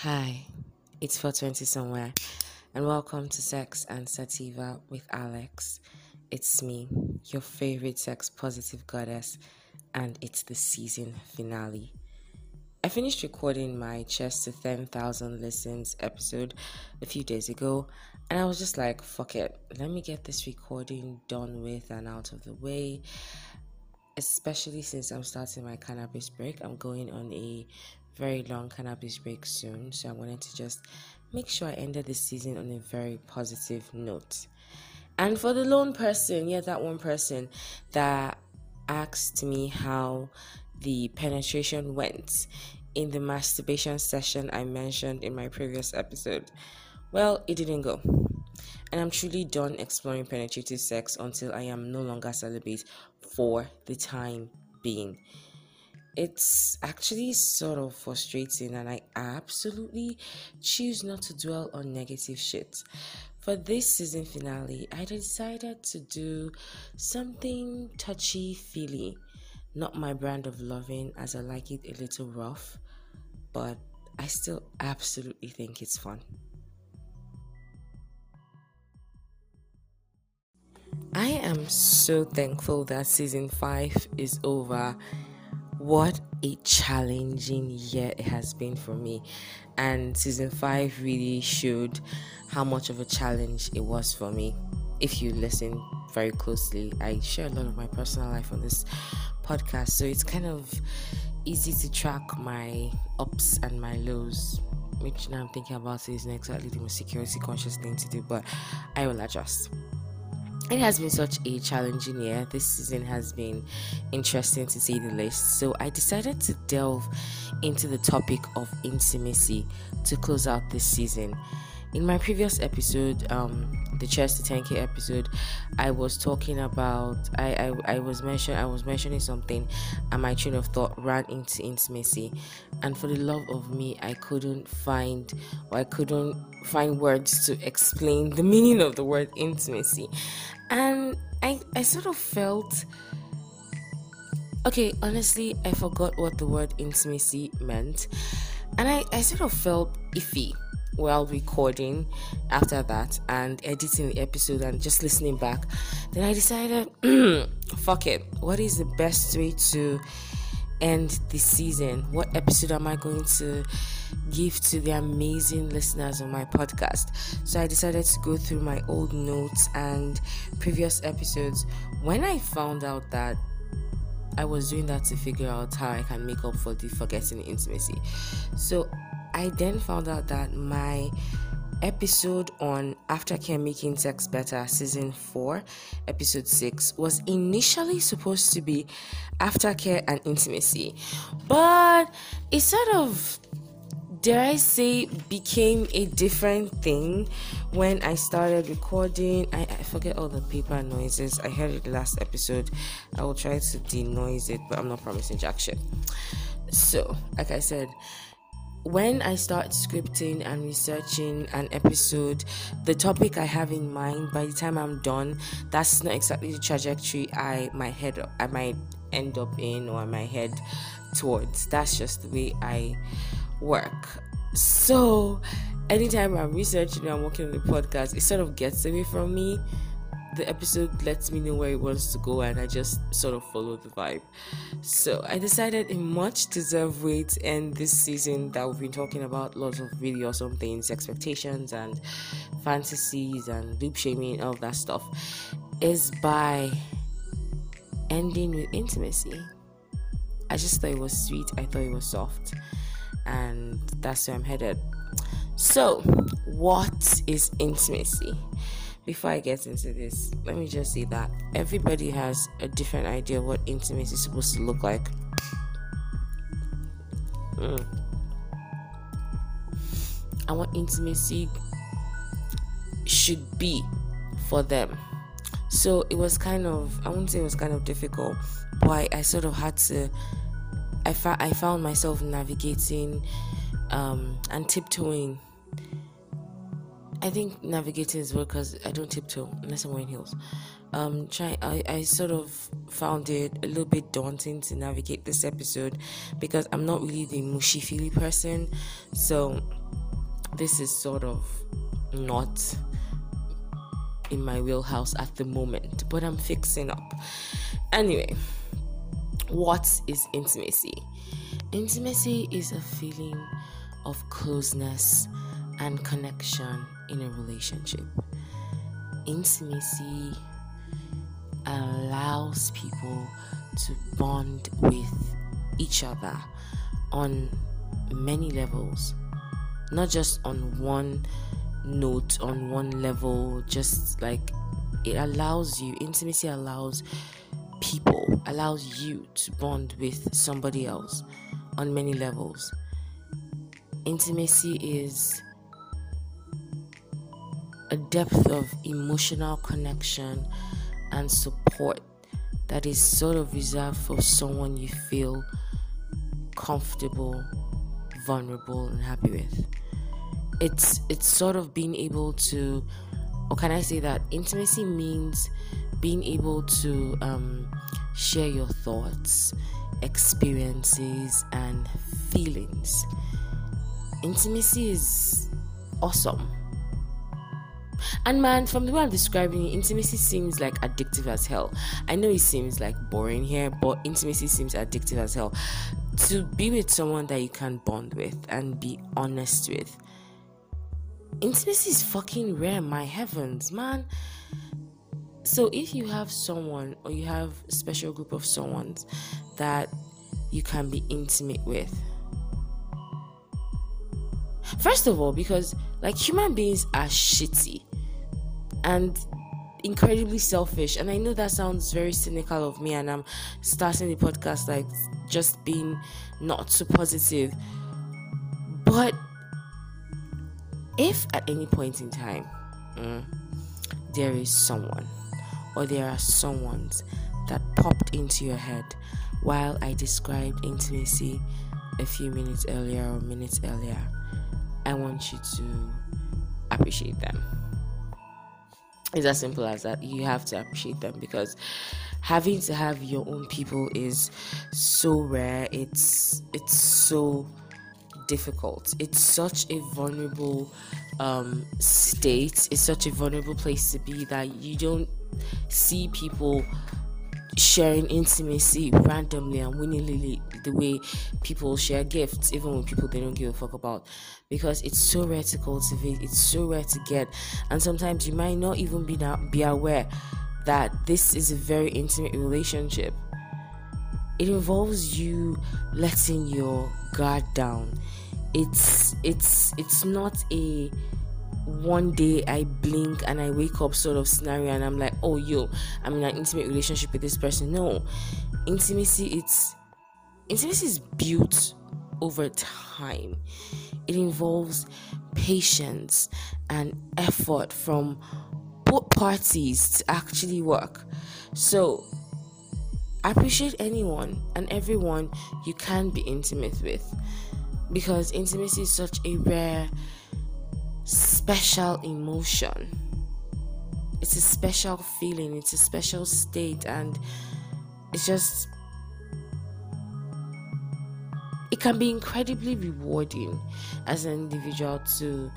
Hi, it's 420 somewhere, and welcome to Sex and Sativa with Alex. It's me, your favorite sex positive goddess, and it's the season finale. I finished recording my Chest to 10,000 Listens episode a few days ago, and I was just like, fuck it, let me get this recording done with and out of the way. Especially since I'm starting my cannabis break, I'm going on a very long cannabis break soon, so I wanted to just make sure I ended this season on a very positive note. And for the lone person, yeah, that one person that asked me how the penetration went in the masturbation session I mentioned in my previous episode. Well, it didn't go. And I'm truly done exploring penetrative sex until I am no longer celibate for the time being it's actually sort of frustrating and I absolutely choose not to dwell on negative shit. For this season finale, I decided to do something touchy feely. Not my brand of loving, as I like it a little rough, but I still absolutely think it's fun. I am so thankful that season 5 is over what a challenging year it has been for me. And season five really showed how much of a challenge it was for me. If you listen very closely, I share a lot of my personal life on this podcast, so it's kind of easy to track my ups and my lows. Which now I'm thinking about it is not exactly the most security conscious thing to do, but I will adjust it has been such a challenging year. This season has been interesting to say the least. So I decided to delve into the topic of intimacy to close out this season. In my previous episode, um, the Chest to 10K episode, I was talking about I, I I was mentioning I was mentioning something and my train of thought ran into intimacy. And for the love of me, I couldn't find or I couldn't find words to explain the meaning of the word intimacy. And I I sort of felt okay, honestly, I forgot what the word intimacy meant. And I, I sort of felt iffy while recording after that and editing the episode and just listening back, then I decided, fuck it. What is the best way to end this season? What episode am I going to give to the amazing listeners of my podcast? So I decided to go through my old notes and previous episodes. When I found out that I was doing that to figure out how I can make up for the forgetting intimacy. So I then found out that my episode on aftercare making sex better season 4 episode 6 was initially supposed to be aftercare and intimacy but it sort of dare i say became a different thing when i started recording. I, I forget all the paper noises. I heard it last episode. I will try to denoise it but i'm not promising jack shit. So like i said when I start scripting and researching an episode, the topic I have in mind, by the time I'm done, that's not exactly the trajectory I might head I might end up in or might head towards. That's just the way I work. So anytime I'm researching I'm working on the podcast, it sort of gets away from me the episode lets me know where it wants to go and I just sort of follow the vibe. So I decided in much deserved way to end this season that we've been talking about lots of really awesome things, expectations and fantasies and loop shaming, all that stuff, is by ending with intimacy. I just thought it was sweet, I thought it was soft, and that's where I'm headed. So, what is intimacy? Before I get into this, let me just say that everybody has a different idea of what intimacy is supposed to look like. Mm. And what intimacy should be for them. So it was kind of, I wouldn't say it was kind of difficult, but I, I sort of had to, I, fa- I found myself navigating um, and tiptoeing I think navigating is well because I don't tiptoe unless I'm wearing heels. Um, try. I, I sort of found it a little bit daunting to navigate this episode because I'm not really the mushy feely person. So this is sort of not in my wheelhouse at the moment, but I'm fixing up. Anyway, what is intimacy? Intimacy is a feeling of closeness and connection in a relationship. Intimacy allows people to bond with each other on many levels, not just on one note, on one level, just like it allows you, intimacy allows people, allows you to bond with somebody else on many levels. Intimacy is a depth of emotional connection and support that is sort of reserved for someone you feel comfortable, vulnerable, and happy with. It's it's sort of being able to, or can I say that intimacy means being able to um, share your thoughts, experiences, and feelings. Intimacy is awesome and man, from the way I'm describing it, intimacy seems like addictive as hell. I know it seems like boring here, but intimacy seems addictive as hell. To be with someone that you can bond with and be honest with. Intimacy is fucking rare, my heavens, man. So if you have someone or you have a special group of someone that you can be intimate with, First of all, because like human beings are shitty and incredibly selfish. And I know that sounds very cynical of me, and I'm starting the podcast like just being not so positive. But if at any point in time mm, there is someone or there are someones that popped into your head while I described intimacy a few minutes earlier or minutes earlier, I want you to appreciate them. It's as simple as that. You have to appreciate them because having to have your own people is so rare. It's it's so difficult. It's such a vulnerable um, state. It's such a vulnerable place to be that you don't see people sharing intimacy randomly and willingly the way people share gifts, even when people they don't give a fuck about, because it's so rare to cultivate, it's so rare to get, and sometimes you might not even be not be aware that this is a very intimate relationship. It involves you letting your guard down. It's it's it's not a one day I blink and I wake up sort of scenario and I'm like, oh yo, I'm in an intimate relationship with this person. No. Intimacy it's intimacy is built over time. It involves patience and effort from both parties to actually work. So I appreciate anyone and everyone you can be intimate with because intimacy is such a rare special emotion. It's a special feeling, it's a special state, and it's just. It can be incredibly rewarding as an individual to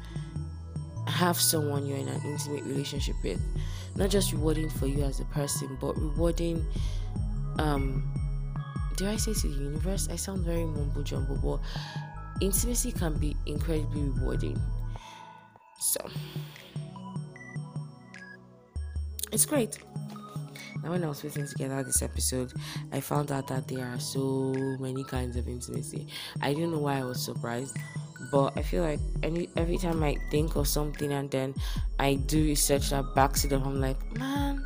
have someone you're in an intimate relationship with. Not just rewarding for you as a person, but rewarding um do I say to the universe? I sound very mumbo jumbo, but intimacy can be incredibly rewarding so it's great. Now, when I was putting together this episode, I found out that there are so many kinds of intimacy. I don't know why I was surprised, but I feel like any every time I think of something and then I do research that backs it up, I'm like, man.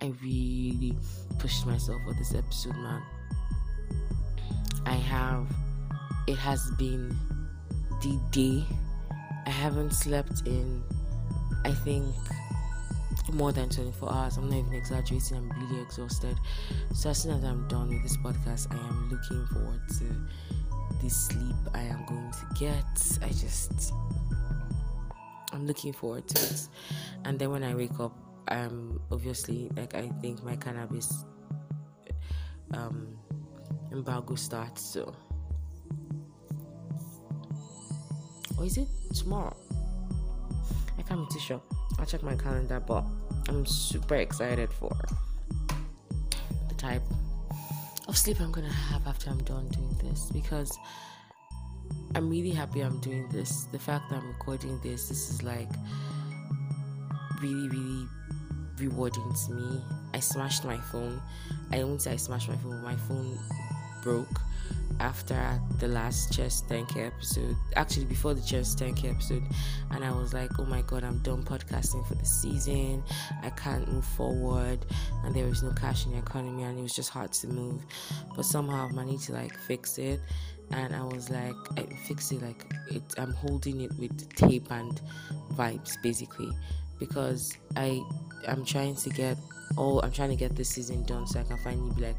I really pushed myself for this episode, man. I have, it has been the day I haven't slept in, I think, more than 24 hours. I'm not even exaggerating. I'm really exhausted. So as soon as I'm done with this podcast, I am looking forward to the sleep I am going to get. I just I'm looking forward to it. And then when I wake up, I'm obviously like I think my cannabis um embargo starts so or is it tomorrow? I can't be too sure. I'll check my calendar, but I'm super excited for the type of sleep I'm gonna have after I'm done doing this because I'm really happy I'm doing this. The fact that I'm recording this, this is like really, really rewarding to me. I smashed my phone. I won't say I smashed my phone, my phone broke after the last chest 10k episode actually before the chest 10k episode. And i was like oh my god i'm done podcasting for the season. I can't move forward. And there was no cash in the economy and it was just hard to move. But somehow i managed to like fix it. And i was like i fix it like it i'm holding it with tape and vibes basically. Because i i'm trying to get all i'm trying to get this season done so i can finally be like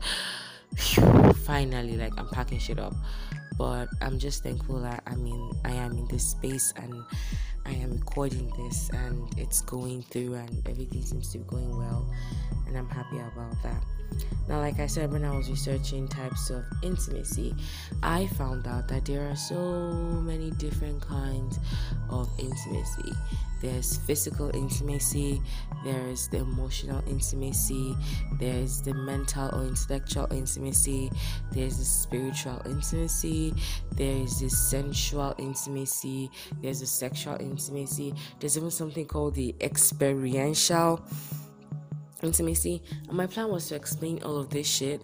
finally like i'm packing shit up. But i'm just thankful that i mean i am in this space and i am recording this and it's going through and everything seems to be going well. And i'm happy about that. Now like i said when i was researching types of intimacy i found out that there are so many different kinds of intimacy there's physical intimacy, there's the emotional intimacy, there's the mental or intellectual intimacy, there's the spiritual intimacy, there's the sensual intimacy, there's the sexual intimacy, there's even something called the experiential intimacy. And my plan was to explain all of this shit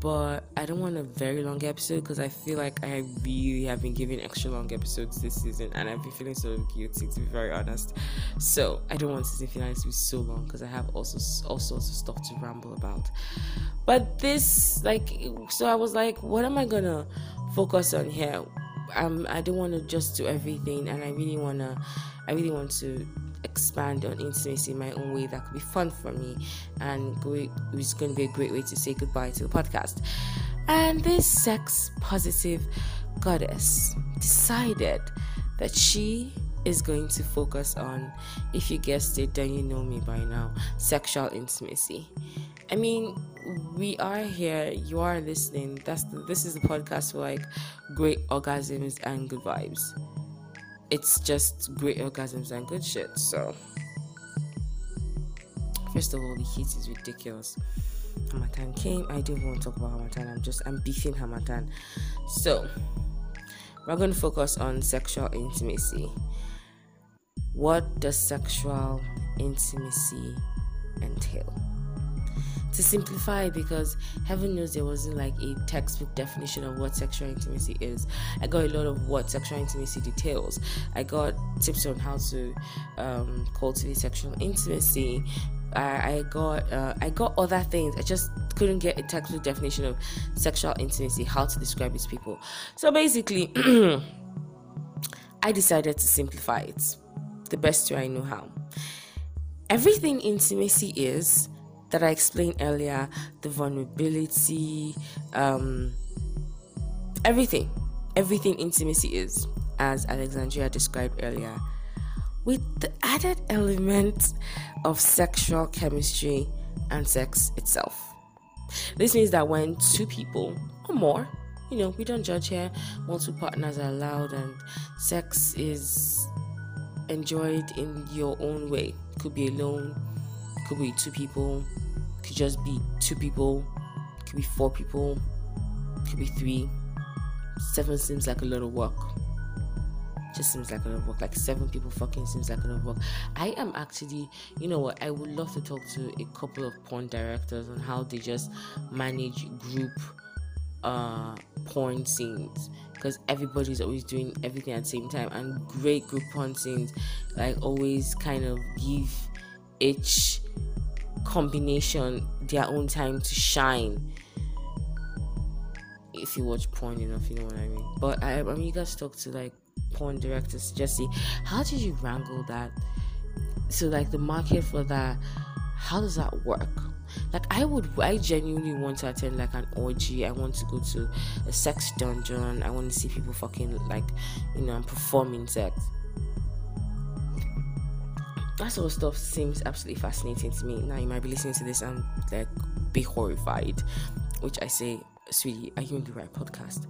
but I don't want a very long episode because I feel like I really have been giving extra long episodes this season and I've been feeling so guilty to be very honest. So I don't want season finale to be so long because I have also all sorts of stuff to ramble about. But this, like, so I was like, what am I gonna focus on here? Um, I don't want to just do everything, and I really wanna, I really want to expand on intimacy in my own way that could be fun for me and great it's going to be a great way to say goodbye to the podcast. And this sex positive goddess decided that she is going to focus on if you guessed it then you know me by now sexual intimacy i mean we are here you are listening that's the, this is the podcast for like great orgasms and good vibes it's just great orgasms and good shit. So, first of all, the heat is ridiculous. Harmattan came. I didn't want to talk about Harmattan. I'm just I'm beefing Harmattan. So, we're going to focus on sexual intimacy. What does sexual intimacy entail? to simplify because heaven knows there wasn't like a textbook definition of what sexual intimacy is. I got a lot of what sexual intimacy details. I got tips on how to um, cultivate sexual intimacy. I, I got uh, I got other things. I just couldn't get a textbook definition of sexual intimacy, how to describe to people. So basically, I decided to simplify it the best way I know how. Everything intimacy is that I explained earlier the vulnerability, um, everything, everything intimacy is, as Alexandria described earlier, with the added element of sexual chemistry and sex itself. This means that when two people or more, you know, we don't judge here, multiple partners are allowed and sex is enjoyed in your own way. Could be alone, could be two people, could just be two people, could be four people, could be three. Seven seems like a lot of work. Just seems like a lot of work. Like seven people fucking seems like a lot of work. I am actually, you know what? I would love to talk to a couple of porn directors on how they just manage group uh porn scenes. Because everybody's always doing everything at the same time and great group porn scenes like always kind of give each combination their own time to shine. If you watch porn enough you know what i mean. But i, I mean you guys talk to like porn directors jesse how did you wrangle that? So like the market for that how does that work? Like I would, I genuinely want to attend like an orgy. I want to go to a sex dungeon. I want to see people fucking like, you know, performing sex. That sort of stuff seems absolutely fascinating to me. Now you might be listening to this and like be horrified, which I say, sweetie, are you in the right podcast?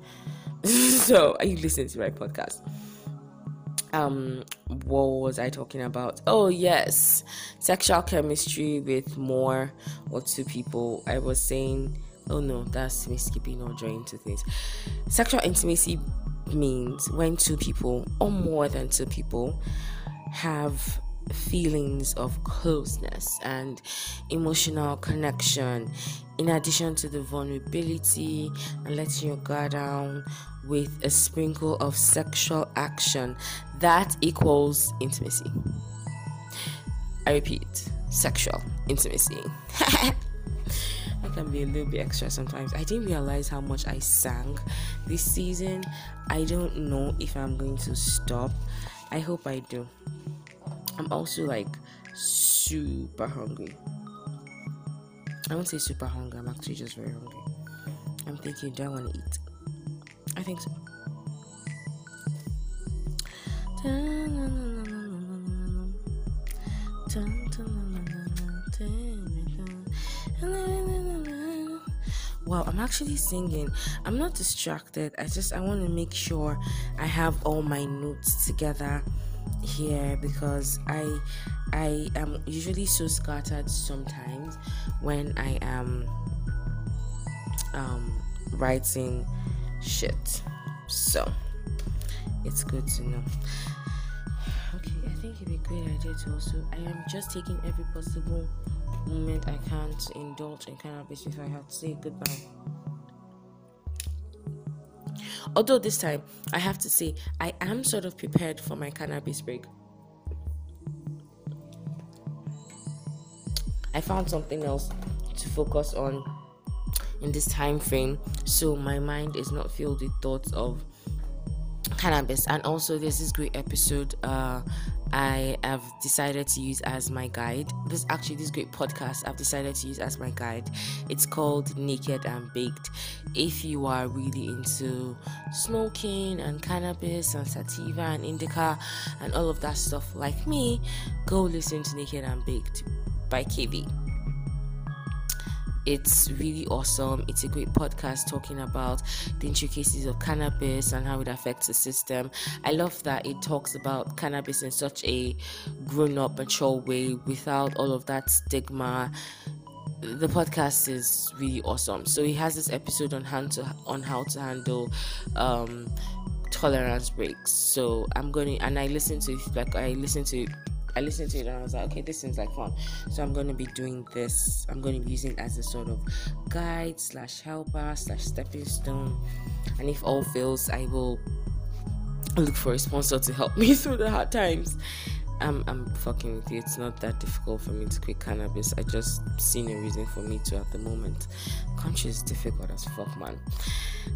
so are you listening to the right podcast? Um what was i talking about? Oh yes. Sexual chemistry with more or two people. I was saying oh no that's me skipping or drawing two things. Sexual intimacy means when two people or more than two people have feelings of closeness and emotional connection in addition to the vulnerability and letting your guard down with a sprinkle of sexual action that equals intimacy i repeat sexual intimacy I can be a little bit extra sometimes. I didn't realize how much I sang this season. I don't know if I'm going to stop. I hope I do. I'm also like super hungry. I won't say super hungry, I'm actually just very hungry. I'm thinking, do I want to eat? I think so. Wow, I'm actually singing. I'm not distracted. I just I want to make sure I have all my notes together here because I I am usually so scattered sometimes when I am um, writing shit. So it's good to know. Okay, I think it'd be a great idea to also. I am just taking every possible moment I can to indulge in cannabis if I have to say goodbye. Although this time, I have to say, I am sort of prepared for my cannabis break. I found something else to focus on in this time frame so my mind is not filled with thoughts of cannabis and also there's this great episode uh I have decided to use as my guide. This actually this great podcast I've decided to use as my guide. It's called Naked and Baked. If you are really into smoking and cannabis and sativa and indica and all of that stuff like me, go listen to Naked and Baked by KV. It's really awesome. It's a great podcast talking about the intricacies of cannabis and how it affects the system. I love that it talks about cannabis in such a grown up, mature way without all of that stigma the podcast is really awesome. So he has this episode on how to on how to handle um, tolerance breaks. So I'm going to and I listen to like I listen to I listened to it and I was like, okay, this seems like fun. So I'm to be doing this. I'm to be using it as a sort of guide slash helper slash stepping stone. And if all fails, I will look for a sponsor to help me through the hard times. I'm, I'm fucking with you. It's not that difficult for me to quit cannabis. I just see no reason for me to at the moment. Country is difficult as fuck, man.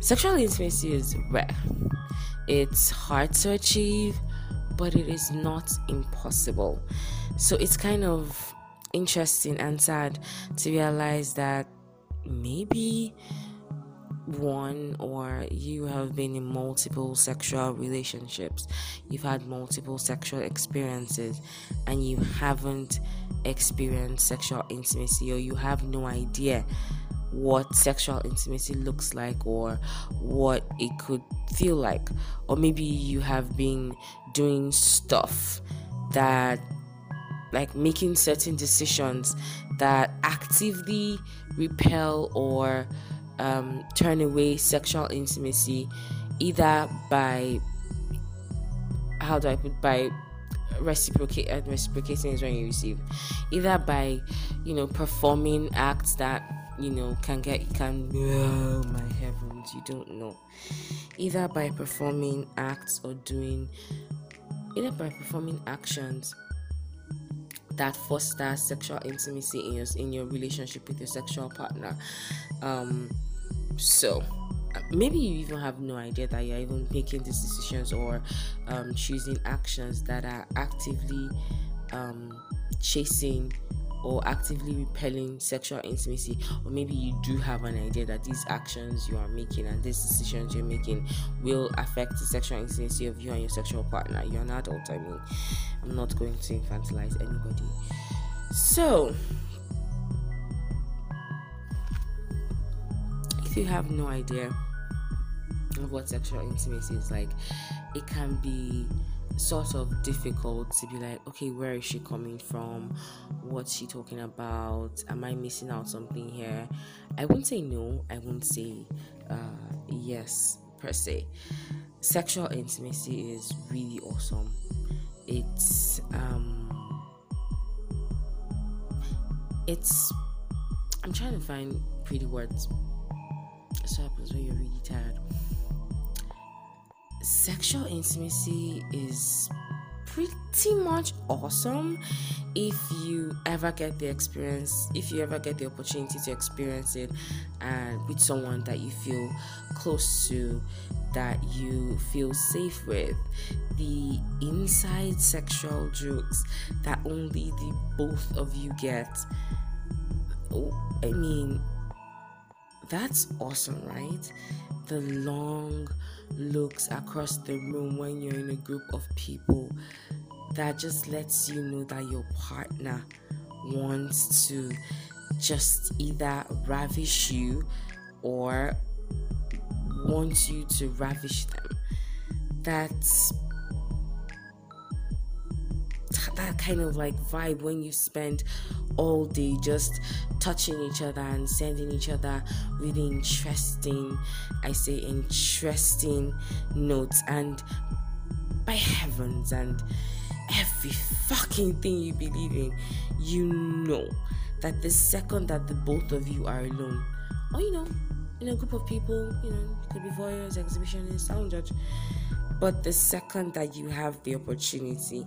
Sexual intimacy is rare. It's hard to achieve but it is not impossible. So it's kind of interesting and sad to realize that maybe one or you have been in multiple sexual relationships, you've had multiple sexual experiences, and you haven't experienced sexual intimacy, or you have no idea what sexual intimacy looks like or what it could feel like or maybe you have been doing stuff that like making certain decisions that actively repel or um, turn away sexual intimacy either by how do I put by reciprocate uh, reciprocating is when you receive either by you know performing acts that you know can get can oh my heavens you don't know either by performing acts or doing either by performing actions that foster sexual intimacy in your in your relationship with your sexual partner. Um so maybe you even have no idea that you're even making these decisions or um, choosing actions that are actively um, chasing or actively repelling sexual intimacy, or maybe you do have an idea that these actions you are making and these decisions you're making will affect the sexual intimacy of you and your sexual partner. You're an adult, I mean, I'm not going to infantilize anybody. So, if you have no idea of what sexual intimacy is like, it can be sort of difficult to be like, okay, where is she coming from? What's she talking about? Am I missing out something here? I won't say no, I won't say uh, yes per se. Sexual intimacy is really awesome. It's um it's I'm trying to find pretty words. So happens when you're really tired sexual intimacy is pretty much awesome if you ever get the experience if you ever get the opportunity to experience it and with someone that you feel close to that you feel safe with. The inside sexual jokes that only the both of you get oh, i mean that's awesome right? The long looks across the room when you're in a group of people that just lets you know that your partner wants to just either ravish you or wants you to ravish them. That's that kind of like vibe when you spend all day just touching each other and sending each other really interesting, I say interesting notes. And by heavens, and every fucking thing you believe in, you know that the second that the both of you are alone, or you know, in a group of people, you know, it could be voyeurs, exhibitionists, don't judge. But the second that you have the opportunity,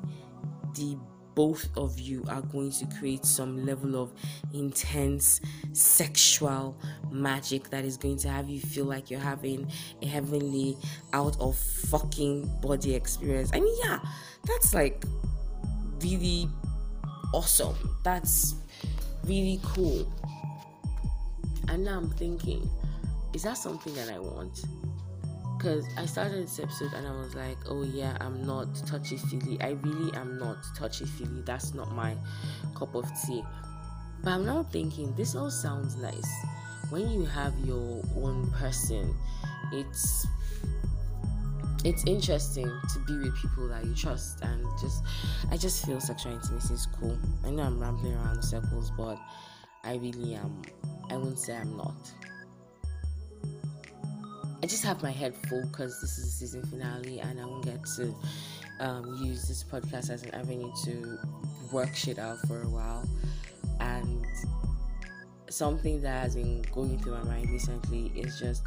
the both of you are going to create some level of intense sexual magic that is going to have you feel like you're having a heavenly out of fucking body experience. I mean, yeah, that's like really awesome. That's really cool. And now I'm thinking, is that something that I want? Because I started this episode and I was like, oh yeah, I'm not touchy feely. I really am not touchy feely. That's not my cup of tea. But I'm now thinking this all sounds nice. When you have your own person, it's it's interesting to be with people that you trust and just I just feel sexual intimacy is cool. I know I'm rambling around circles, but I really am. I won't say I'm not. I just have my head full because this is the season finale and I won't get to um, use this podcast as an avenue to work shit out for a while. And something that has been going through my mind recently is just,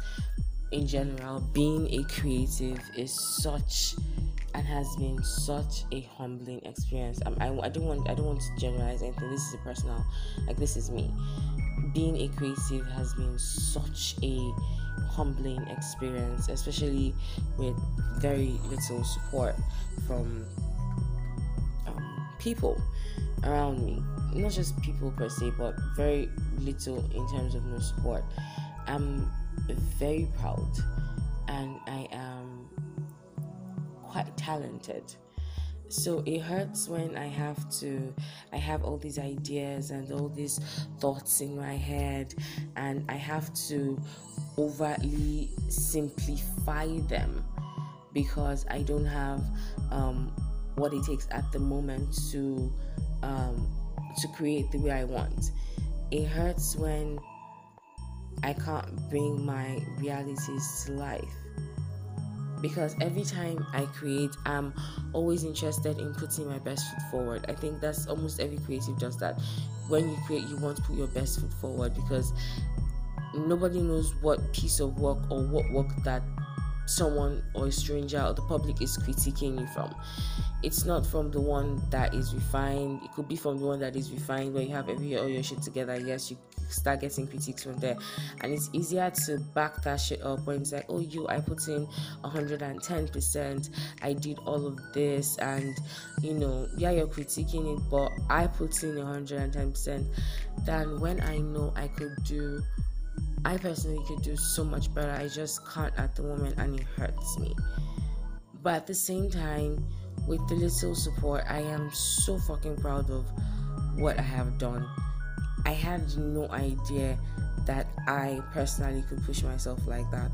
in general, being a creative is such and has been such a humbling experience. Um, I, I don't want I don't want to generalize anything. This is a personal, like this is me. Being a creative has been such a humbling experience, especially with very little support from um, people around me. Not just people per se, but very little in terms of no support. I'm very proud and I am quite talented so it hurts when i have to i have all these ideas and all these thoughts in my head and i have to overtly simplify them because i don't have um, what it takes at the moment to um, to create the way i want. It hurts when i can't bring my realities to life because every time I create, I'm always interested in putting my best foot forward. I think that's almost every creative does that. When you create, you want to put your best foot forward because nobody knows what piece of work or what work that someone or a stranger or the public is critiquing you from. It's not from the one that is refined. It could be from the one that is refined where you have every all your shit together. Yes, you start getting critiques from there, and it's easier to back that shit up when it's like, oh, you, I put in 110%. I did all of this, and you know, yeah, you're critiquing it, but I put in 110%. Than when I know I could do I personally could do so much better. I just can't at the moment and it hurts me. But at the same time, with the little support, I am so fucking proud of what I have done. I had no idea that I personally could push myself like that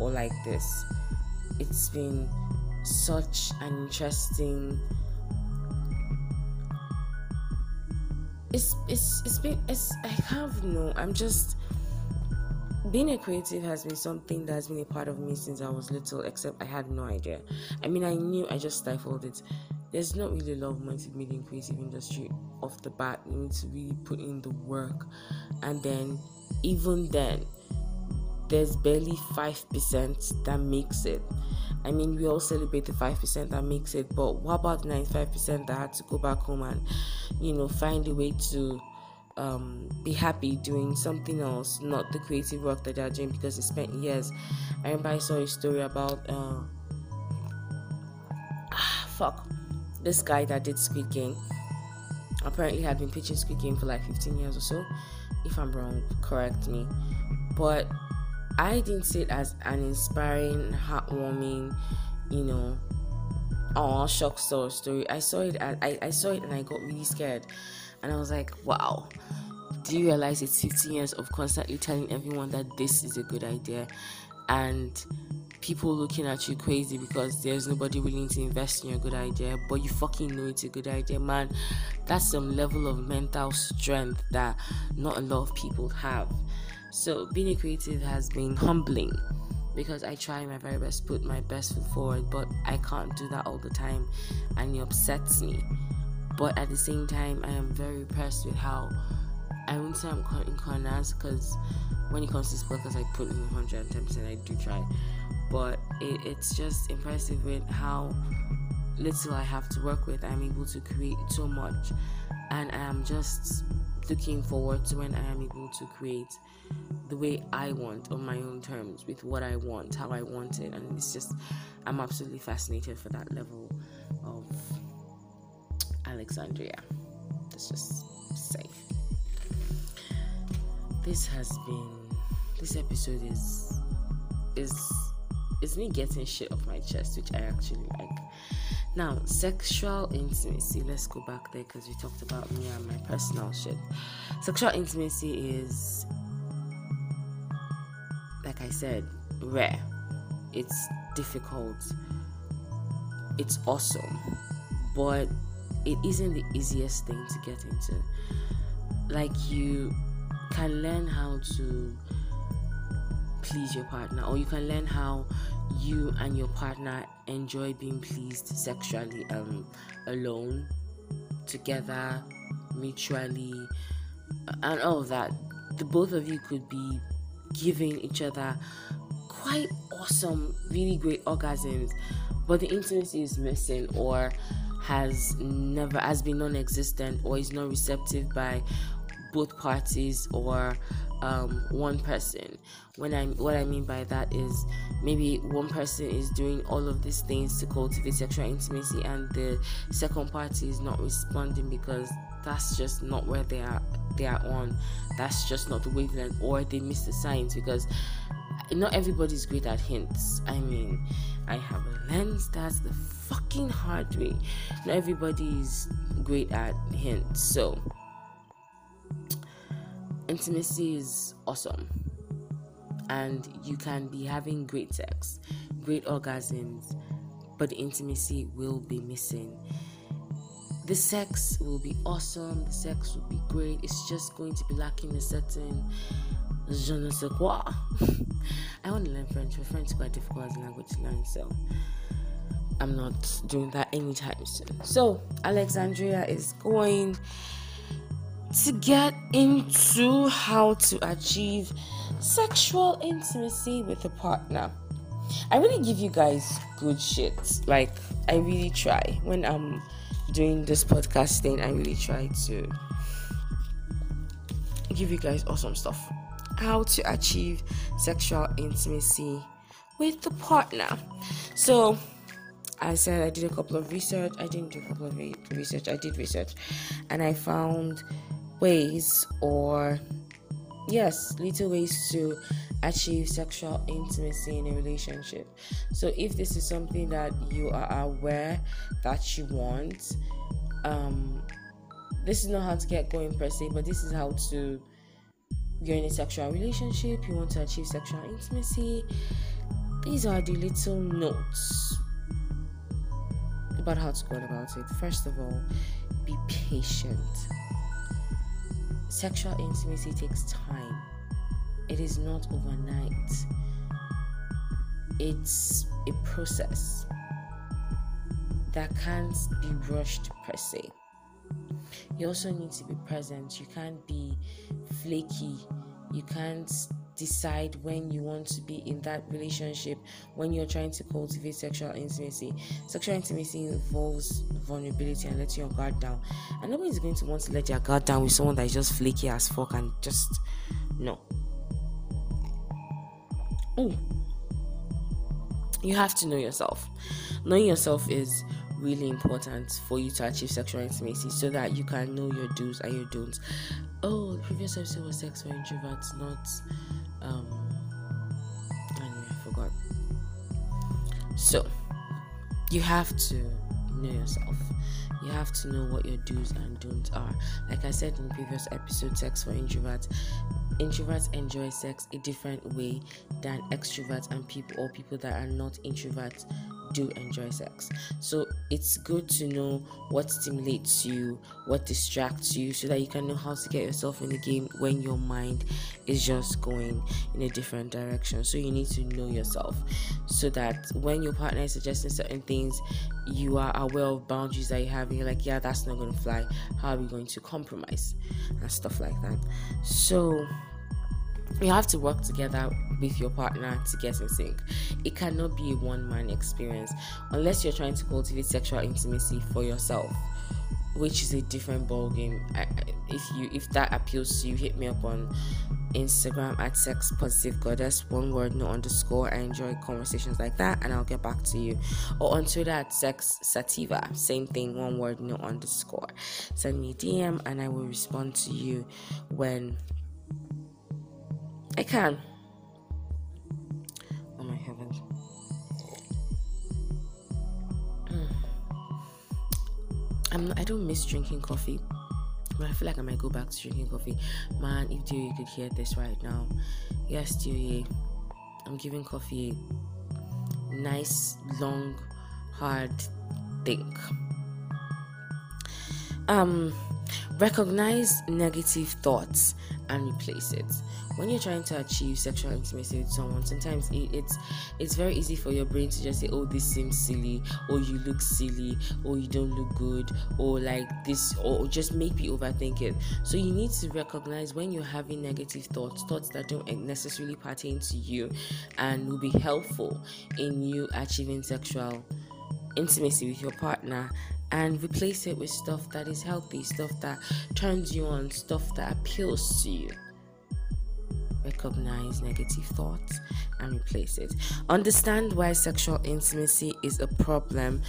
or like this. It's been such an interesting it's it's it's been it's I have no I'm just being a creative has been something that's been a part of me since I was little, except I had no idea. I mean, I knew I just stifled it. There's not really a lot of money to be made in creative industry off the bat. You need to really put in the work, and then even then, there's barely five percent that makes it. I mean, we all celebrate the five percent that makes it, but what about the ninety-five percent that had to go back home and, you know, find a way to um, be happy doing something else, not the creative work that they're doing because they spent years. I remember I saw a story about uh, ah, fuck this guy that did Squid Game. Apparently, had been pitching Squid Game for like 15 years or so. If I'm wrong, correct me. But I didn't see it as an inspiring, heartwarming, you know, oh shock story. I saw it. I, I saw it and I got really scared and I was like, wow. Do you realize it's 15 years of constantly telling everyone that this is a good idea and people looking at you crazy because there's nobody willing to invest in your good idea, but you fucking know it's a good idea, man? That's some level of mental strength that not a lot of people have. So, being a creative has been humbling because I try my very best put my best foot forward, but I can't do that all the time and it upsets me but at the same time, I am very impressed with how I won't say I'm in corners because when it comes to this podcast, I put in 110%. I do try, but it, it's just impressive with how little I have to work with. I'm able to create so much, and I am just looking forward to when I am able to create the way I want on my own terms with what I want, how I want it, and it's just I'm absolutely fascinated for that level of Alexandria. Let's just say. This has been this episode is is is me getting shit off my chest, which I actually like. Now, sexual intimacy. Let's go back there because we talked about me and my personal shit. Sexual intimacy is, like I said, rare. It's difficult. It's awesome, but it isn't the easiest thing to get into. Like you can learn how to please your partner, or you can learn how you and your partner enjoy being pleased sexually um, alone, together, mutually, and all of that. The both of you could be giving each other quite awesome, really great orgasms, but the intimacy is missing, or has never has been non-existent or is not receptive by both parties or um, one person. When I what I mean by that is maybe one person is doing all of these things to cultivate sexual intimacy, and the second party is not responding because that's just not where they are they are on. That's just not the wavelength, or they miss the signs because not everybody's great at hints. I mean, I have a lens that's the fucking hard way. Not everybody is great at hints. So, intimacy is awesome. And you can be having great sex, great orgasms, but the intimacy will be missing. The sex will be awesome, the sex will be great. It's just going to be lacking a certain je ne sais quoi. I want to learn French, but French is quite difficult as a language to learn, so I'm not doing that anytime soon. So, Alexandria is going to get into how to achieve sexual intimacy with a partner. I really give you guys good shit. Like I really try when I'm doing this podcast thing. I really try to give you guys awesome stuff. How to achieve sexual intimacy with the partner. So I said I did a couple of research. I didn't do a couple of research. I did research, and I found ways or yes, little ways to achieve sexual intimacy in a relationship. So if this is something that you are aware that you want, um, this is not how to get going per se, but this is how to you're in a sexual relationship, you want to achieve sexual intimacy. These are the little notes about how to go about it. First of all, be patient. Sexual intimacy takes time, it is not overnight, it's a process that can't be rushed per se. You also need to be present. You can't be flaky. You can't decide when you want to be in that relationship when you're trying to cultivate sexual intimacy. Sexual intimacy involves vulnerability and letting your guard down. And nobody's going to want to let your guard down with someone that is just flaky as fuck and just no. Oh. You have to know yourself. Knowing yourself is really important for you to achieve sexual intimacy so that you can know your do's and your don'ts. Oh, the previous episode was sex for introverts, not um I forgot. So you have to know yourself. You have to know what your do's and don'ts are. Like I said in previous episode, sex for introverts. Introverts enjoy sex a different way than extroverts and people or people that are not introverts do enjoy sex. So it's good to know what stimulates you, what distracts you, so that you can know how to get yourself in the game when your mind is just going in a different direction. So you need to know yourself so that when your partner is suggesting certain things, you are aware of boundaries that you have, and you're like, yeah, that's not to fly. How are we going to compromise and stuff like that? So you have to work together with your partner to get in sync. It cannot be a one man experience unless you're trying to cultivate sexual intimacy for yourself, which is a different ballgame. if you if that appeals to you, hit me up on Instagram at sex positive goddess, one word, no underscore. I enjoy conversations like that, and I'll get back to you. Or on Twitter at sex sativa, same thing, one word, no underscore. Send me a DM, and I will respond to you when I can. Oh my heavens. Hmm. I'm I don't miss drinking coffee. But I feel like I might go back to drinking coffee. Man, if you could hear this right now. Yes, Dewey. I'm giving coffee a nice, long, hard think. Um recognize negative thoughts and replace it. When you're trying to achieve sexual intimacy with someone sometimes it, it's it's very easy for your brain to just say oh this seems silly or you look silly or you don't look good or like this or just make me overthink it. So you need to recognize when you're having negative thoughts thoughts that don't necessarily pertain to you and will be helpful in you achieving sexual intimacy with your partner and replace it with stuff that is healthy, stuff that turns you on, stuff that appeals to you. Recognize negative thoughts and replace it. Understand why sexual intimacy is a problem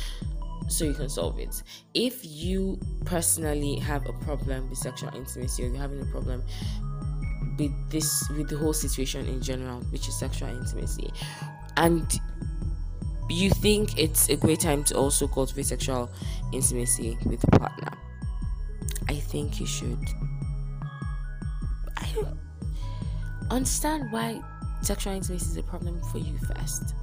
so you can solve it. If you personally have a problem with sexual intimacy or you're having a problem with this with the whole situation in general, which is sexual intimacy, and you think it's a great time to also cultivate sexual intimacy with a partner, I think you should. I understand why sexual intimacy is a problem for you first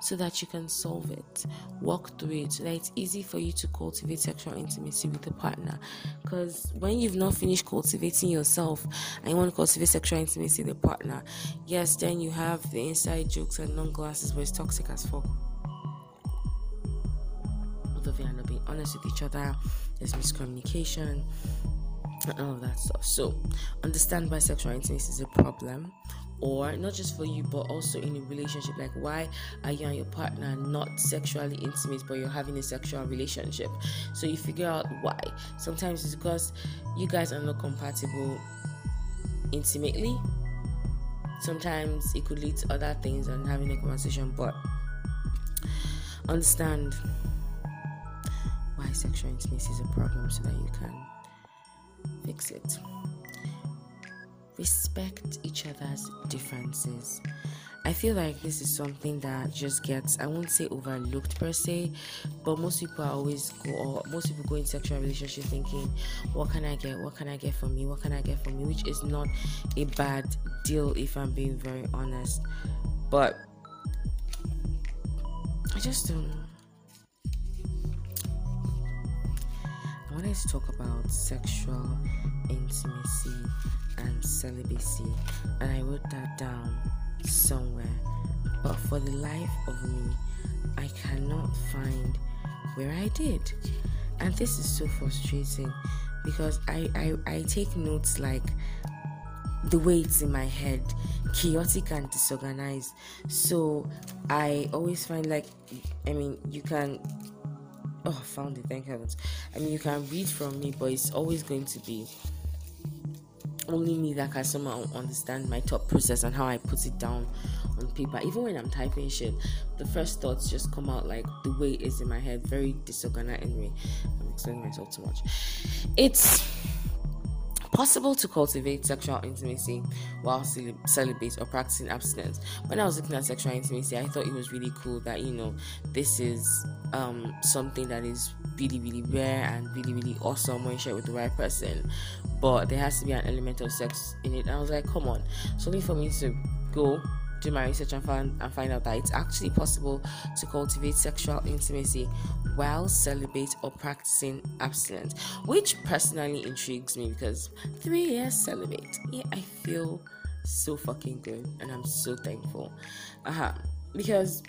so that you can solve it, walk through it, so that it's easy for you to cultivate sexual intimacy with a partner. Because when you've not finished cultivating yourself and you want to cultivate sexual intimacy with a partner, yes, then you have the inside jokes and non glasses where it's toxic as fuck of you are not being honest with each other, there's miscommunication, and all of that stuff. So, understand why sexual intimacy is a problem. or not just for you but also in a relationship like why are you and your partner not sexually intimate but you're having a sexual relationship so you figure out why sometimes it's because you guys are not compatible intimately sometimes it could lead to other things and having a conversation but understand why sexual intimacy is a problem so that you can fix it respect each other's differences. I feel like this is something that just gets, I won't say overlooked per se, but most people are always go, or most people go in sexual relationship thinking, what can I get? What can I get from me? What can I get from me? Which is not a bad deal if I'm being very honest. But I just don't. Wanted to talk about sexual intimacy and celibacy, and I wrote that down somewhere. But for the life of me, I cannot find where I did. And this is so frustrating because I, I, I take notes like the way it's in my head, chaotic and disorganized. So I always find like, I mean, you can. Oh, found it, thank heavens. I mean, you can read from me, but it's always going to be only me that can somehow understand my thought process and how I put it down on paper. Even when I'm typing shit, the first thoughts just come out like the way it is in my head, very disorganized anyway. I'm explaining myself too much. It's possible to cultivate sexual intimacy while celibate or practicing abstinence. When I was looking at sexual intimacy, I thought it was really cool that you know this is um, something that is really really rare and really really awesome when you share with the right person. But there has to be an element of sex in it. And I was like, come on, something for me to go do my research and find and find out that it's actually possible to cultivate sexual intimacy while celibate or practicing abstinence, which personally intrigues me because three years celibate, yeah, I feel so fucking good and I'm so thankful. Uh-huh. Because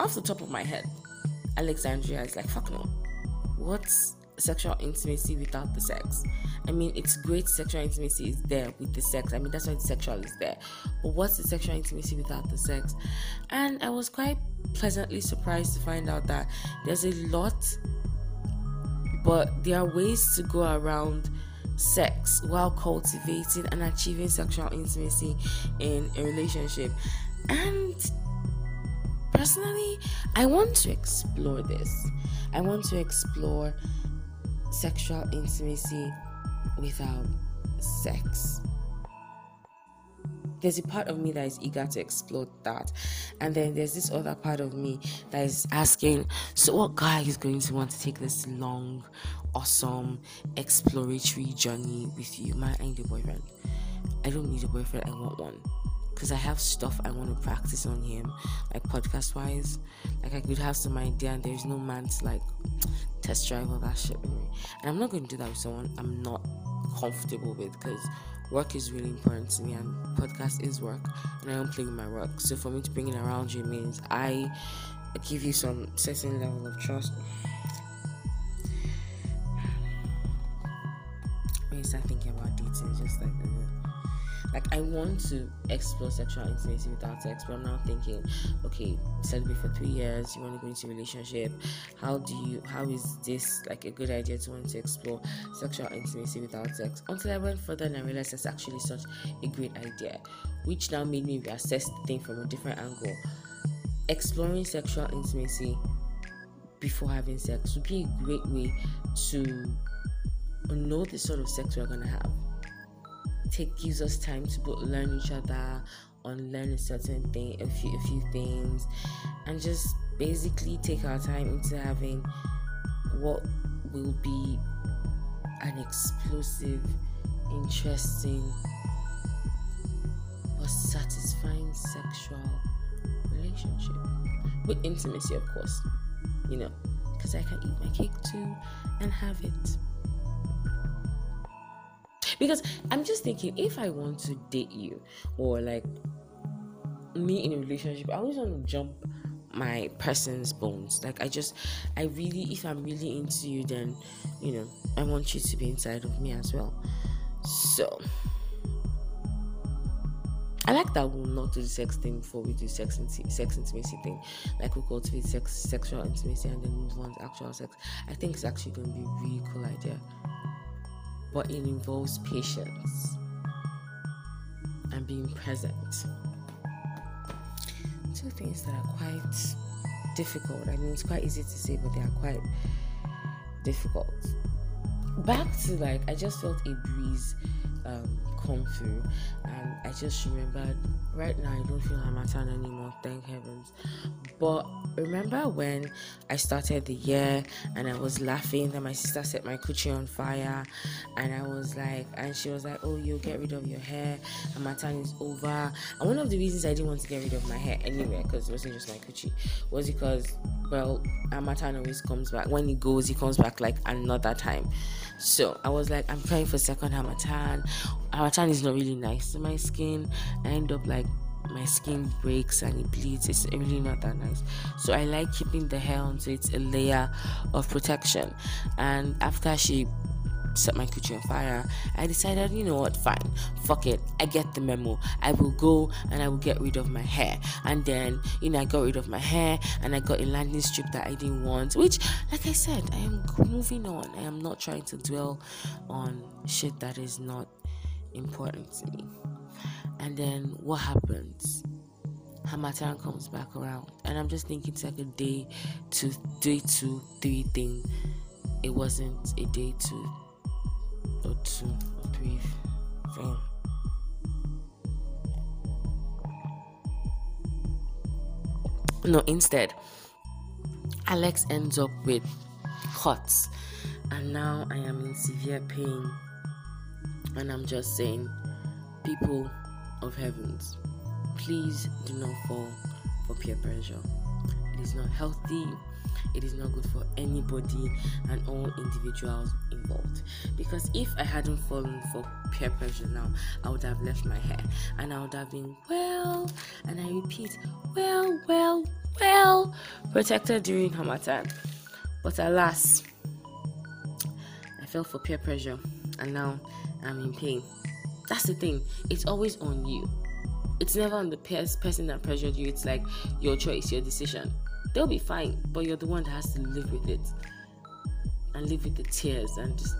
off the top of my head, Alexandria is like fuck no. What's sexual intimacy without the sex. I mean, it's great sexual intimacy is there with the sex. I mean, that's why the sexual is there. But what's the sexual intimacy without the sex? And I was quite pleasantly surprised to find out that there's a lot, but there are ways to go around sex while cultivating and achieving sexual intimacy in a relationship. And personally, I want to explore this. I want to explore sexual intimacy without sex. There's a part of me that is eager to explore that. And then there's this other part of me that is asking, so what guy is going to want to take this long, awesome, exploratory journey with you? My, I need a boyfriend. I don't need a boyfriend, I want one because I have stuff I want to practice on him, like podcast wise. Like I could have some idea, and there's no man to like test drive all that shit with me. And I'm not going to do that with someone I'm not comfortable with because work is really important to me, and podcast is work, and I don't play with my work. So for me to bring it around you means I give you some certain level of trust. When you start thinking about dating, just like. Like I want to explore sexual intimacy without sex, but I'm now thinking, okay, celebrate for three years, you want to go into a relationship. How do you how is this like a good idea to want to explore sexual intimacy without sex? Until I went further and I realized that's actually such a great idea, which now made me reassess the thing from a different angle. Exploring sexual intimacy before having sex would be a great way to know the sort of sex we're gonna have take gives us time to both learn each other, unlearn a certain thing, a few a few things, and just basically take our time into having what will be an explosive, interesting, but satisfying sexual relationship with intimacy, of course. You know, because I can eat my cake too and have it. Because I'm just thinking, if I want to date you or like me in a relationship, I always want to jump my person's bones. Like I just, I really, if I'm really into you, then you know, I want you to be inside of me as well. So I like that we'll not do the sex thing before we do sex inti- sex intimacy thing. Like we cultivate sex sexual intimacy and then move on to actual sex. I think it's actually going to be a really cool idea. But it involves patience and being present. Two things that are quite difficult. I mean, it's quite easy to say, but they are quite difficult. Back to like, I just felt a breeze um, come through, and I just remembered right now I don't feel Harmattan anymore, thank heavens. But remember when I started the year and I was laughing that my sister set my coochie on fire, and I was like, and she was like, Oh, you'll get rid of your hair, and Harmattan is over. And one of the reasons I didn't want to get rid of my hair anyway, because it wasn't just my coochie, was because, well, Harmattan always comes back. When he goes, he comes back like another time. So I was like, I'm praying for second Harmattan. Harmattan is not really nice to my skin. I end up like my skin breaks and it bleeds. It's really not that nice. So I like keeping the hair on so it's a layer of protection. And after she set my kitchen on fire, I decided, you know what, fine, fuck it. I get the memo. I will go and I will get rid of my hair. And then, you know, I got rid of my hair and I got a landing strip that I didn't want, which, like I said, I am moving on. I am not trying to dwell on shit that is not important to me. And then what happens? Harmattan comes back around, and I'm just thinking it's like a day two, day two, three thing. It wasn't a day two two or three thing. No, instead, Alex ends up with cuts, and now I am in severe pain. And I'm just saying, people of heavens, please do not fall for peer pressure. It is not healthy, it is not good for anybody and all individuals involved. Because if I hadn't fallen for peer pressure now, I would have left my hair and I would have been well, and I repeat, well, well, well protected during Harmattan. But alas, I fell for peer pressure and now I'm in pain. That's the thing. It's always on you. It's never on the person that pressured you. It's like your choice, your decision. They'll be fine, but you're the one that has to live with it and live with the tears and just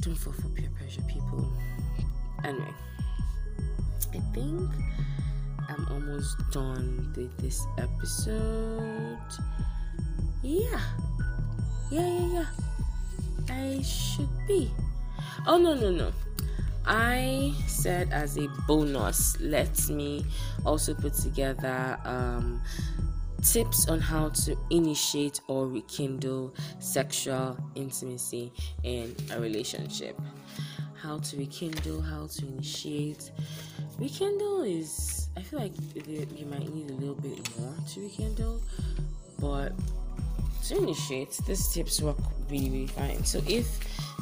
don't fall for peer pressure, people. Anyway, I think I'm almost done with this episode. Yeah, yeah, yeah, yeah. I should be. Oh, no, no, no. I said as a bonus, let me also put together um, tips on how to initiate or rekindle sexual intimacy in a relationship. How to rekindle, how to initiate. Rekindle is, I feel like you might need a little bit more to rekindle, but to initiate, these tips work really, really fine. So if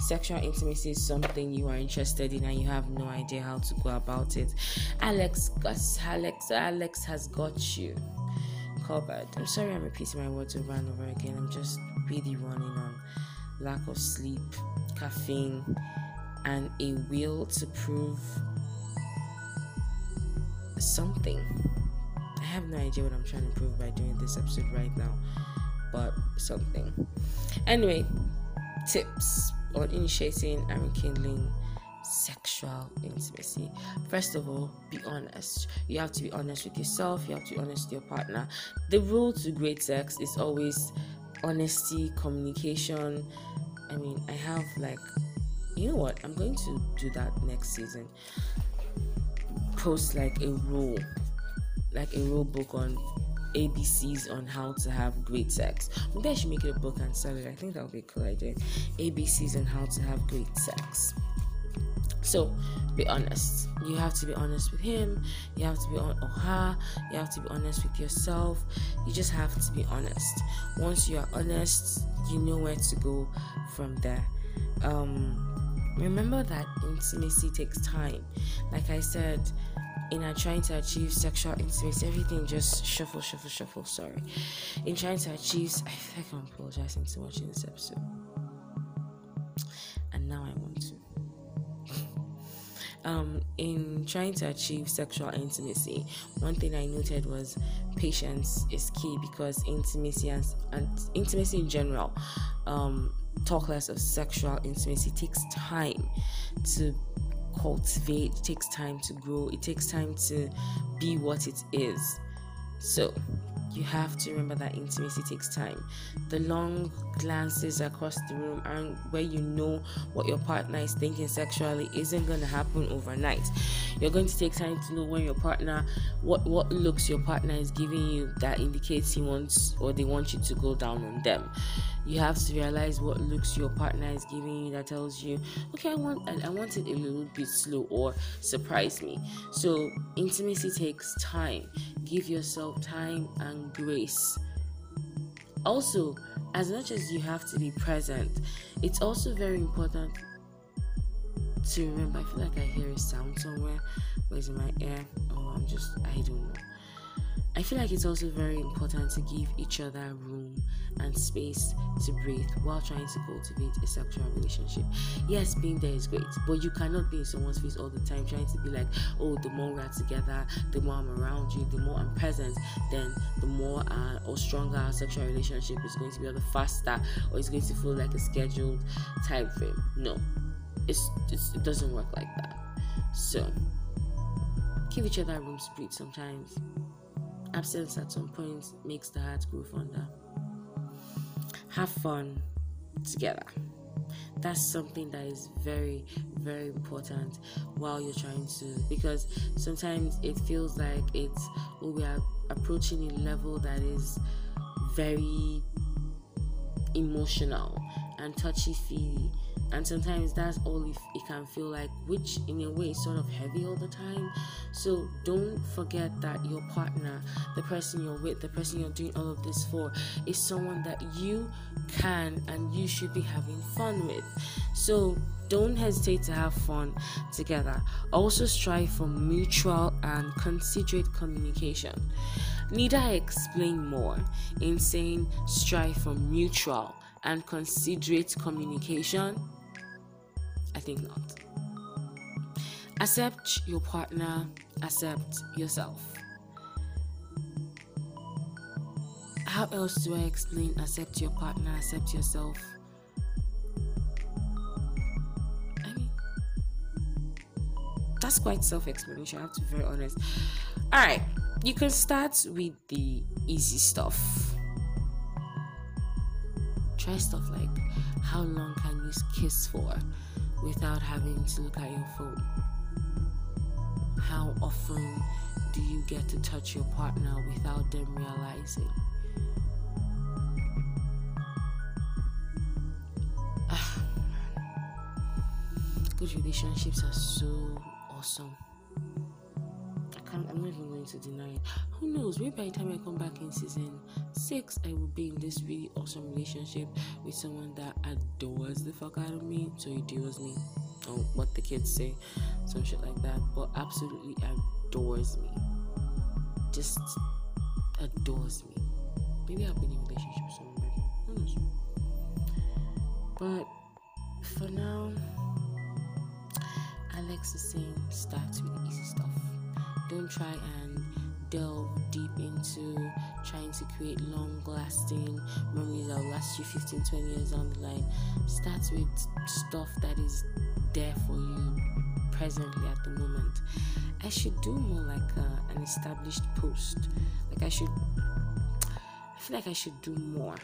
sexual intimacy is something you are interested in and you have no idea how to go about it, Alex, Alex, Alex has got you covered. I'm sorry I'm repeating my words over and over again. I'm just really running on lack of sleep, caffeine, and a will to prove something. I have no idea what I'm trying to prove by doing this episode right now but something. Anyway, tips on initiating and rekindling sexual intimacy. First of all, be honest. You have to be honest with yourself, you have to be honest with your partner. The rule to great sex is always honesty, communication. I mean, I have like, you know what? I'm going to do that next season. Post like a rule, like a rule book on ABCs on how to have great sex. Maybe I should make it a book and sell it. I think that would be a cool idea. ABCs on how to have great sex. So be honest. You have to be honest with him. You have to be on or her. You have to be honest with yourself. You just have to be honest. Once you are honest, you know where to go from there. Um, remember that intimacy takes time. Like I said, in our trying to achieve sexual intimacy, everything just shuffle, shuffle, shuffle. Sorry. In trying to achieve, I feel like I'm apologizing too much in this episode. Um, in trying to achieve sexual intimacy, one thing I noted was patience is key because intimacy and, intimacy in general, um, talk less of sexual intimacy takes time to cultivate, it takes time to grow, it takes time to be what it is. So, you have to remember that intimacy takes time. The long glances across the room and where you know what your partner is thinking sexually isn't going to happen overnight. You're going to take time to know when your partner, what what looks your partner is giving you that indicates he wants or they want you to go down on them you have to realize what looks your partner is giving you that tells you okay i want i, I want it a little bit slow or surprise me. So intimacy takes time. Give yourself time and grace. Also as much as you have to be present it's also very important to remember i feel like i hear a sound somewhere. Where's in my ear? Oh i'm just i don't know I feel like it's also very important to give each other room and space to breathe while trying to cultivate a sexual relationship. Yes, being there is great, but you cannot be in someone's face all the time trying to be like, oh, the more we're together, the more I'm around you, the more I'm present, then the more uh, or stronger our sexual relationship is going to be, or the faster, or it's going to feel like a scheduled time frame. No, it's, it's it doesn't work like that. So, give each other room to breathe sometimes Absence at some point makes the heart grow fonder. Have fun together. That's something that is very, very important while you're trying to, because sometimes it feels like it's, oh, we are approaching a level that is very emotional and touchy feely and sometimes that's all it, it can feel like which in a way is sort of heavy all the time. So don't forget that your partner the person you're with the person you're doing all of this for is someone that you can and you should be having fun with. So don't hesitate to have fun together. Also strive for mutual and considerate communication. Need i explain more in saying strive for mutual and considerate communication I think not. Accept your partner, accept yourself. How else do I explain accept your partner, accept yourself? I mean, that's quite self explanation, I have to be very honest. Alright, you can start with the easy stuff. Try stuff like how long can you kiss for? Without having to look at your phone? How often do you get to touch your partner without them realizing? Ah, Good relationships are so awesome. I can't, I'm not even going to deny it. Who knows? Maybe by the time I come back in season six, I will be in this really awesome relationship with someone that adores the fuck out of me. So he adores me, or what the kids say, some shit like that. But absolutely adores me. Just adores me. Maybe I'll be in a relationship with someone, who knows? But for now, Alex is saying start with easy stuff don't try and delve deep into trying to create long lasting memories that will last you 15 20 years down the line. Start with stuff that is there for you presently at the moment. I should do more like a, an established post. Like i should i feel like i should do more.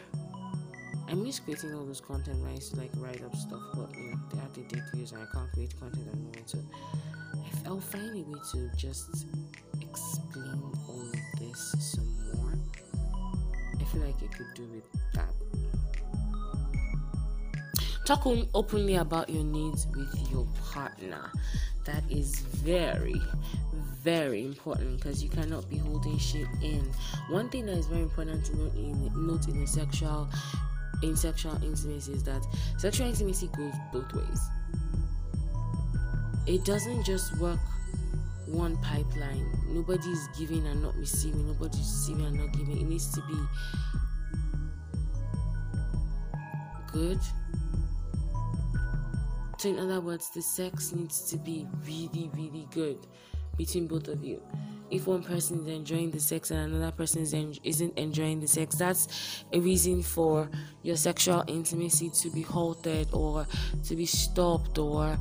I miss creating all those content where I like write up stuff, but you know, they had to take views and I can't create content anymore. So I'll find a way to just explain all this some more. I feel like I could do with that. Talk openly about your needs with your partner. That is very, very important because you cannot be holding shit in. One thing that is very important to note in note in a sexual in sexual intimacy is that sexual intimacy goes both ways it doesn't just work one pipeline. Nobody is giving and not receiving. Nobody is receiving and not giving. It needs to be good So, in other words, the sex needs to be really, really good between both of you. If one person is enjoying the sex and another person is en- isn't enjoying the sex, that's a reason for your sexual intimacy to be halted or to be stopped or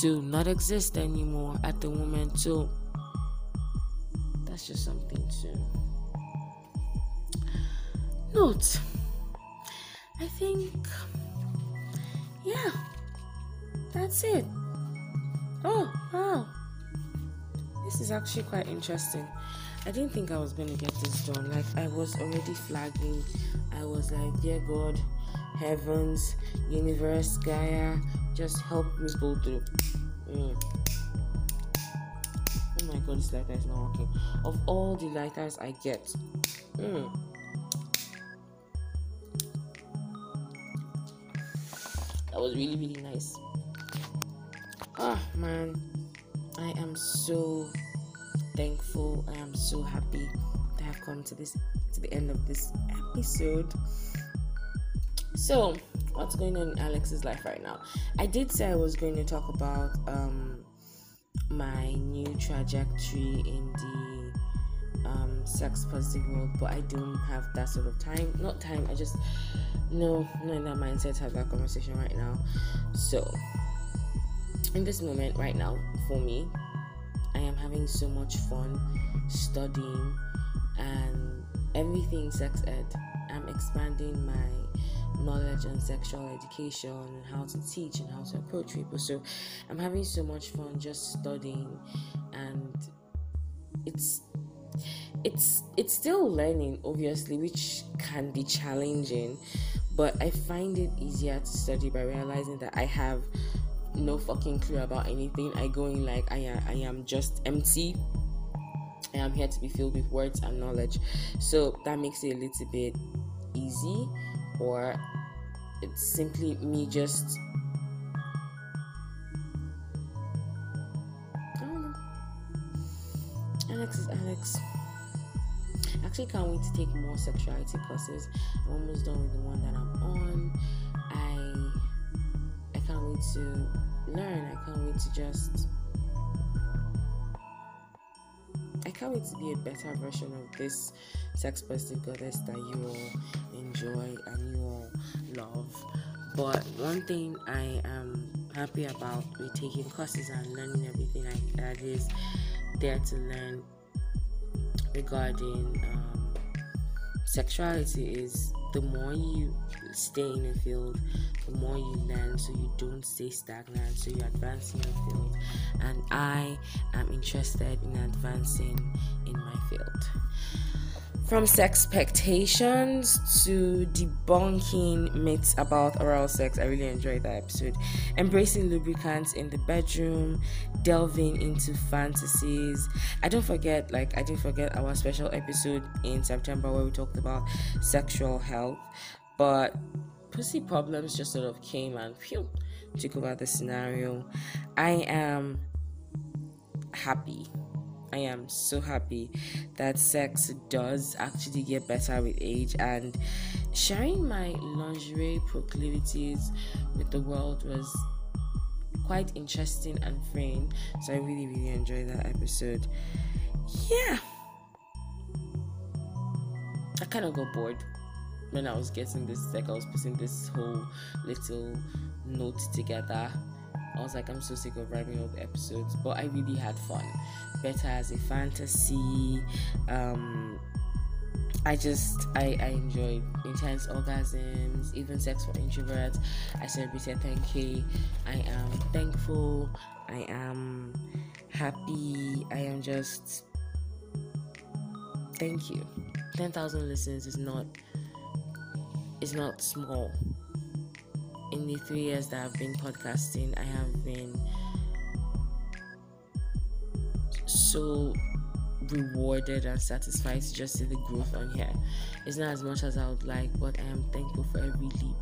to not exist anymore at the moment. So, that's just something to note. I think, yeah, that's it. Oh, wow. This is actually quite interesting. I didn't think I was going to get this done. Like, I was already flagging. I was like, dear God, heavens, universe, Gaia, just help me go through. Mm. Oh my God, this lighter is not working. Of all the lighters I get, mm, that was really really nice ah man i am so thankful i am so happy to have come to this to the end of this episode so what's going on in alex's life right now i did say i was going to talk about um my new trajectory in the um, sex positive world, but I don't have that sort of time. Not time, I just no, not in that mindset to have that conversation right now. So, in this moment right now, for me, I am having so much fun studying and everything sex ed. I'm expanding my knowledge on sexual education and how to teach and how to approach people. So I'm having so much fun just studying and it's it's it's still learning obviously which can be challenging but I find it easier to study by realizing that I have no fucking clue about anything. I go in like I am, I am just empty. I am here to be filled with words and knowledge. So that makes it a little bit easy, or it's simply me just. Alex is Alex actually can't wait to take more sexuality courses. I'm almost done with the one that I'm on. I I can't wait to learn. I can't wait to just I can't wait to be a better version of this sex positive goddess that you all enjoy and you all love. But one thing I am happy about with taking courses and learning everything I, that is there to learn regarding um, sexuality is the more you stay in a field, the more you learn so you don't stay stagnant, so you advance in your field. And I am interested in advancing in my field. From sex expectations to debunking myths about oral sex, I really enjoyed that episode. Embracing lubricants in the bedroom, delving into fantasies. I don't forget, like, I didn't forget our special episode in September where we talked about sexual health, but pussy problems just sort of came and phew, took over the scenario. I am happy I am so happy that sex does actually get better with age and sharing my lingerie proclivities with the world was quite interesting and freeing. So I really, really enjoyed that episode. Yeah. I kind of got bored when I was getting this, like I was putting this whole little note together I was like, I'm so sick of writing all the episodes, but I really had fun. Better as a fantasy. Um, I just I, I enjoyed intense orgasms, even sex for introverts. I celebrated 10k. I am thankful. I am happy. I am just thank you. 10,000 listens is not is not small in the three years that I've been podcasting, I have been so rewarded and satisfied to just see the growth on here. It's not as much as I would like, but I am thankful for every leap.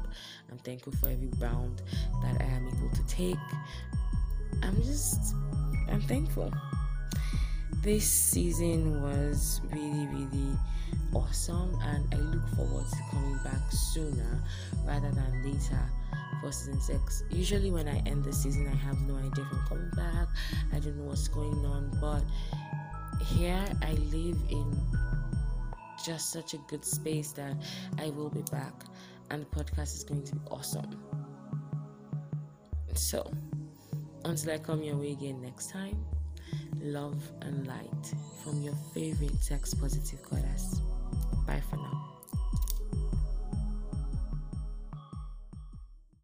I'm thankful for every bound that I am able to take. I'm just, I'm thankful. This season was really, really awesome, and I look forward to coming back sooner rather than later for season six. Usually, when I end the season, I have no idea if I'm coming back. I don't know what's going on, but here I live in just such a good space that I will be back, and the podcast is going to be awesome. So, until I come your way again next time, love and light from your favorite sex positive goddess. Bye for now.